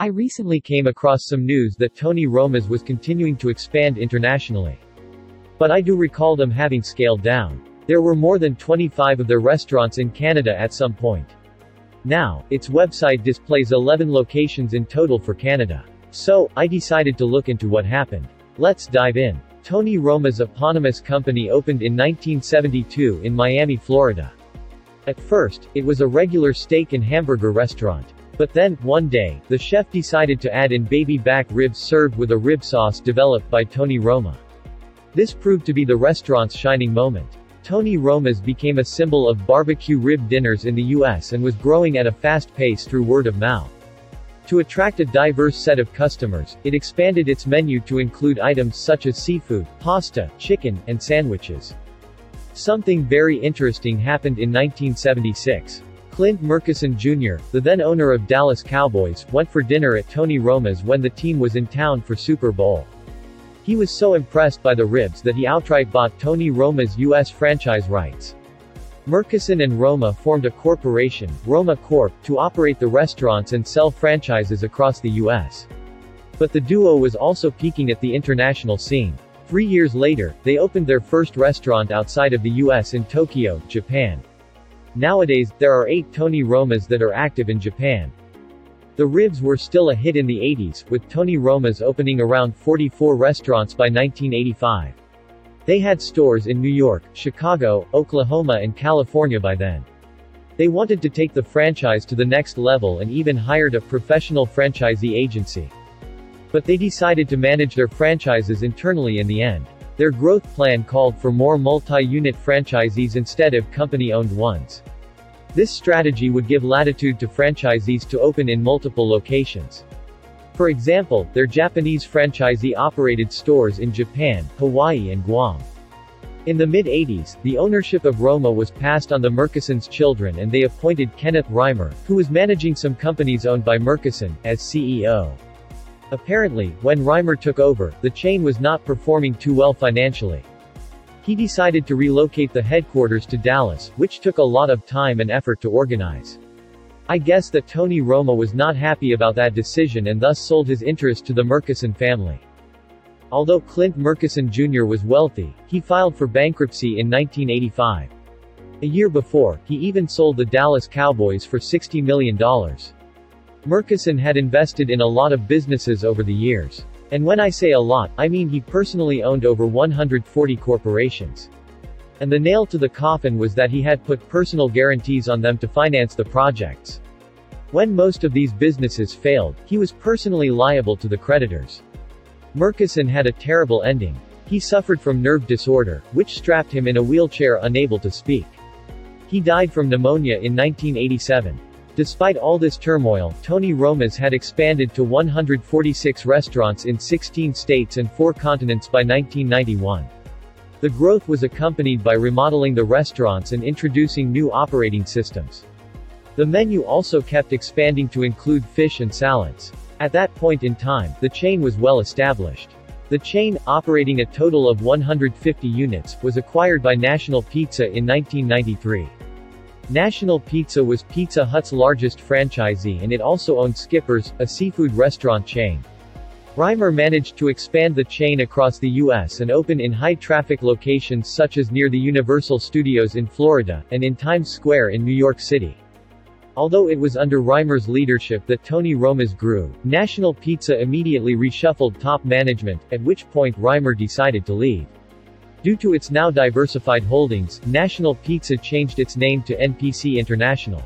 I recently came across some news that Tony Roma's was continuing to expand internationally. But I do recall them having scaled down. There were more than 25 of their restaurants in Canada at some point. Now, its website displays 11 locations in total for Canada. So, I decided to look into what happened. Let's dive in. Tony Roma's eponymous company opened in 1972 in Miami, Florida. At first, it was a regular steak and hamburger restaurant. But then, one day, the chef decided to add in baby back ribs served with a rib sauce developed by Tony Roma. This proved to be the restaurant's shining moment. Tony Roma's became a symbol of barbecue rib dinners in the US and was growing at a fast pace through word of mouth. To attract a diverse set of customers, it expanded its menu to include items such as seafood, pasta, chicken, and sandwiches. Something very interesting happened in 1976. Clint Murchison Jr., the then owner of Dallas Cowboys, went for dinner at Tony Roma's when the team was in town for Super Bowl. He was so impressed by the ribs that he outright bought Tony Roma's U.S. franchise rights. Murchison and Roma formed a corporation, Roma Corp., to operate the restaurants and sell franchises across the U.S. But the duo was also peaking at the international scene. Three years later, they opened their first restaurant outside of the U.S. in Tokyo, Japan. Nowadays, there are eight Tony Romas that are active in Japan. The ribs were still a hit in the 80s, with Tony Roma's opening around 44 restaurants by 1985. They had stores in New York, Chicago, Oklahoma and California by then. They wanted to take the franchise to the next level and even hired a professional franchisee agency. But they decided to manage their franchises internally in the end. Their growth plan called for more multi-unit franchisees instead of company-owned ones. This strategy would give latitude to franchisees to open in multiple locations. For example, their Japanese franchisee operated stores in Japan, Hawaii and Guam. In the mid-80s, the ownership of Roma was passed on the Murchison's children and they appointed Kenneth Reimer, who was managing some companies owned by Murchison, as CEO. Apparently, when Reimer took over, the chain was not performing too well financially. He decided to relocate the headquarters to Dallas, which took a lot of time and effort to organize. I guess that Tony Roma was not happy about that decision and thus sold his interest to the Murchison family. Although Clint Murchison Jr. was wealthy, he filed for bankruptcy in 1985. A year before, he even sold the Dallas Cowboys for $60 million. Murchison had invested in a lot of businesses over the years. And when I say a lot, I mean he personally owned over 140 corporations. And the nail to the coffin was that he had put personal guarantees on them to finance the projects. When most of these businesses failed, he was personally liable to the creditors. Murchison had a terrible ending. He suffered from nerve disorder, which strapped him in a wheelchair unable to speak. He died from pneumonia in 1987. Despite all this turmoil, Tony Roma's had expanded to 146 restaurants in 16 states and 4 continents by 1991. The growth was accompanied by remodeling the restaurants and introducing new operating systems. The menu also kept expanding to include fish and salads. At that point in time, the chain was well established. The chain, operating a total of 150 units, was acquired by National Pizza in 1993. National Pizza was Pizza Hut's largest franchisee and it also owned Skipper's, a seafood restaurant chain. Reimer managed to expand the chain across the U.S. and open in high-traffic locations such as near the Universal Studios in Florida, and in Times Square in New York City. Although it was under Reimer's leadership that Tony Roma's grew, National Pizza immediately reshuffled top management, at which point Reimer decided to leave. Due to its now diversified holdings, National Pizza changed its name to NPC International.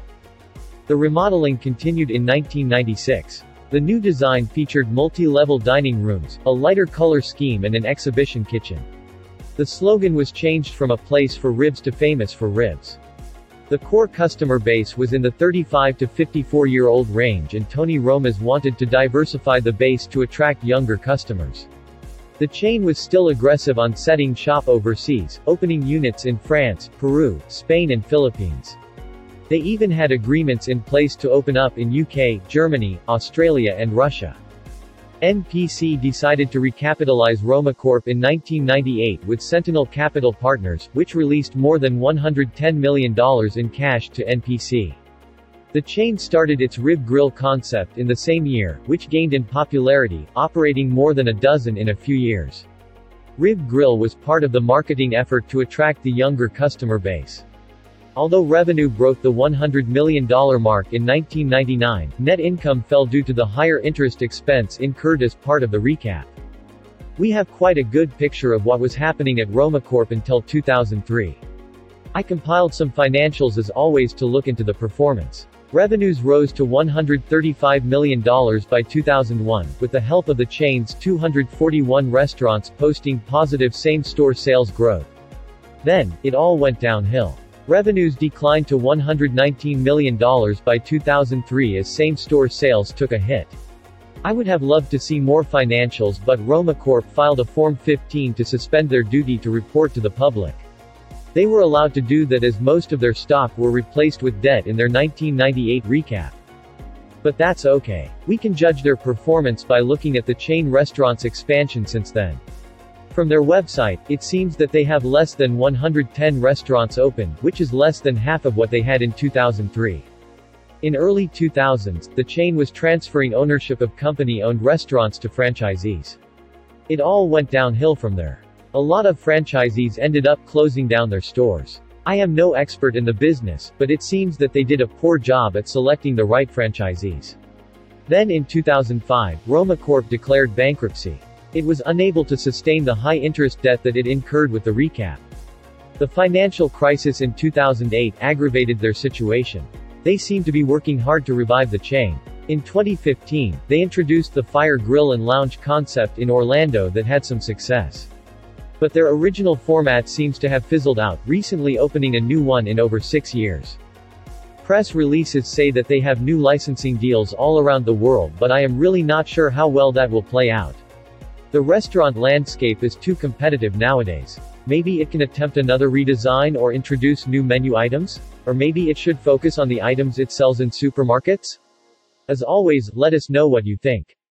The remodeling continued in 1996. The new design featured multi-level dining rooms, a lighter color scheme and an exhibition kitchen. The slogan was changed from a place for ribs to famous for ribs. The core customer base was in the 35 to 54 year old range and Tony Roma's wanted to diversify the base to attract younger customers. The chain was still aggressive on setting shop overseas, opening units in France, Peru, Spain and Philippines. They even had agreements in place to open up in UK, Germany, Australia and Russia. NPC decided to recapitalize Romacorp in 1998 with Sentinel Capital Partners, which released more than $110 million in cash to NPC. The chain started its rib grill concept in the same year, which gained in popularity, operating more than a dozen in a few years. Rib Grill was part of the marketing effort to attract the younger customer base. Although revenue broke the $100 million mark in 1999, net income fell due to the higher interest expense incurred as part of the recap. We have quite a good picture of what was happening at RomaCorp until 2003. I compiled some financials as always to look into the performance. Revenues rose to $135 million by 2001, with the help of the chain's 241 restaurants posting positive same-store sales growth. Then, it all went downhill. Revenues declined to $119 million by 2003 as same-store sales took a hit. I would have loved to see more financials but RomaCorp filed a Form 15 to suspend their duty to report to the public. They were allowed to do that as most of their stock were replaced with debt in their 1998 recap. But that's okay. We can judge their performance by looking at the chain restaurant's expansion since then. From their website, it seems that they have less than 110 restaurants open, which is less than half of what they had in 2003. In early 2000s, the chain was transferring ownership of company-owned restaurants to franchisees. It all went downhill from there. A lot of franchisees ended up closing down their stores. I am no expert in the business, but it seems that they did a poor job at selecting the right franchisees. Then in 2005, Roma Corp declared bankruptcy. It was unable to sustain the high interest debt that it incurred with the recap. The financial crisis in 2008 aggravated their situation. They seem to be working hard to revive the chain. In 2015, they introduced the Fire Grill and Lounge concept in Orlando that had some success. But their original format seems to have fizzled out, recently opening a new one in over six years. Press releases say that they have new licensing deals all around the world but I am really not sure how well that will play out. The restaurant landscape is too competitive nowadays. Maybe it can attempt another redesign or introduce new menu items? Or maybe it should focus on the items it sells in supermarkets? As always, let us know what you think.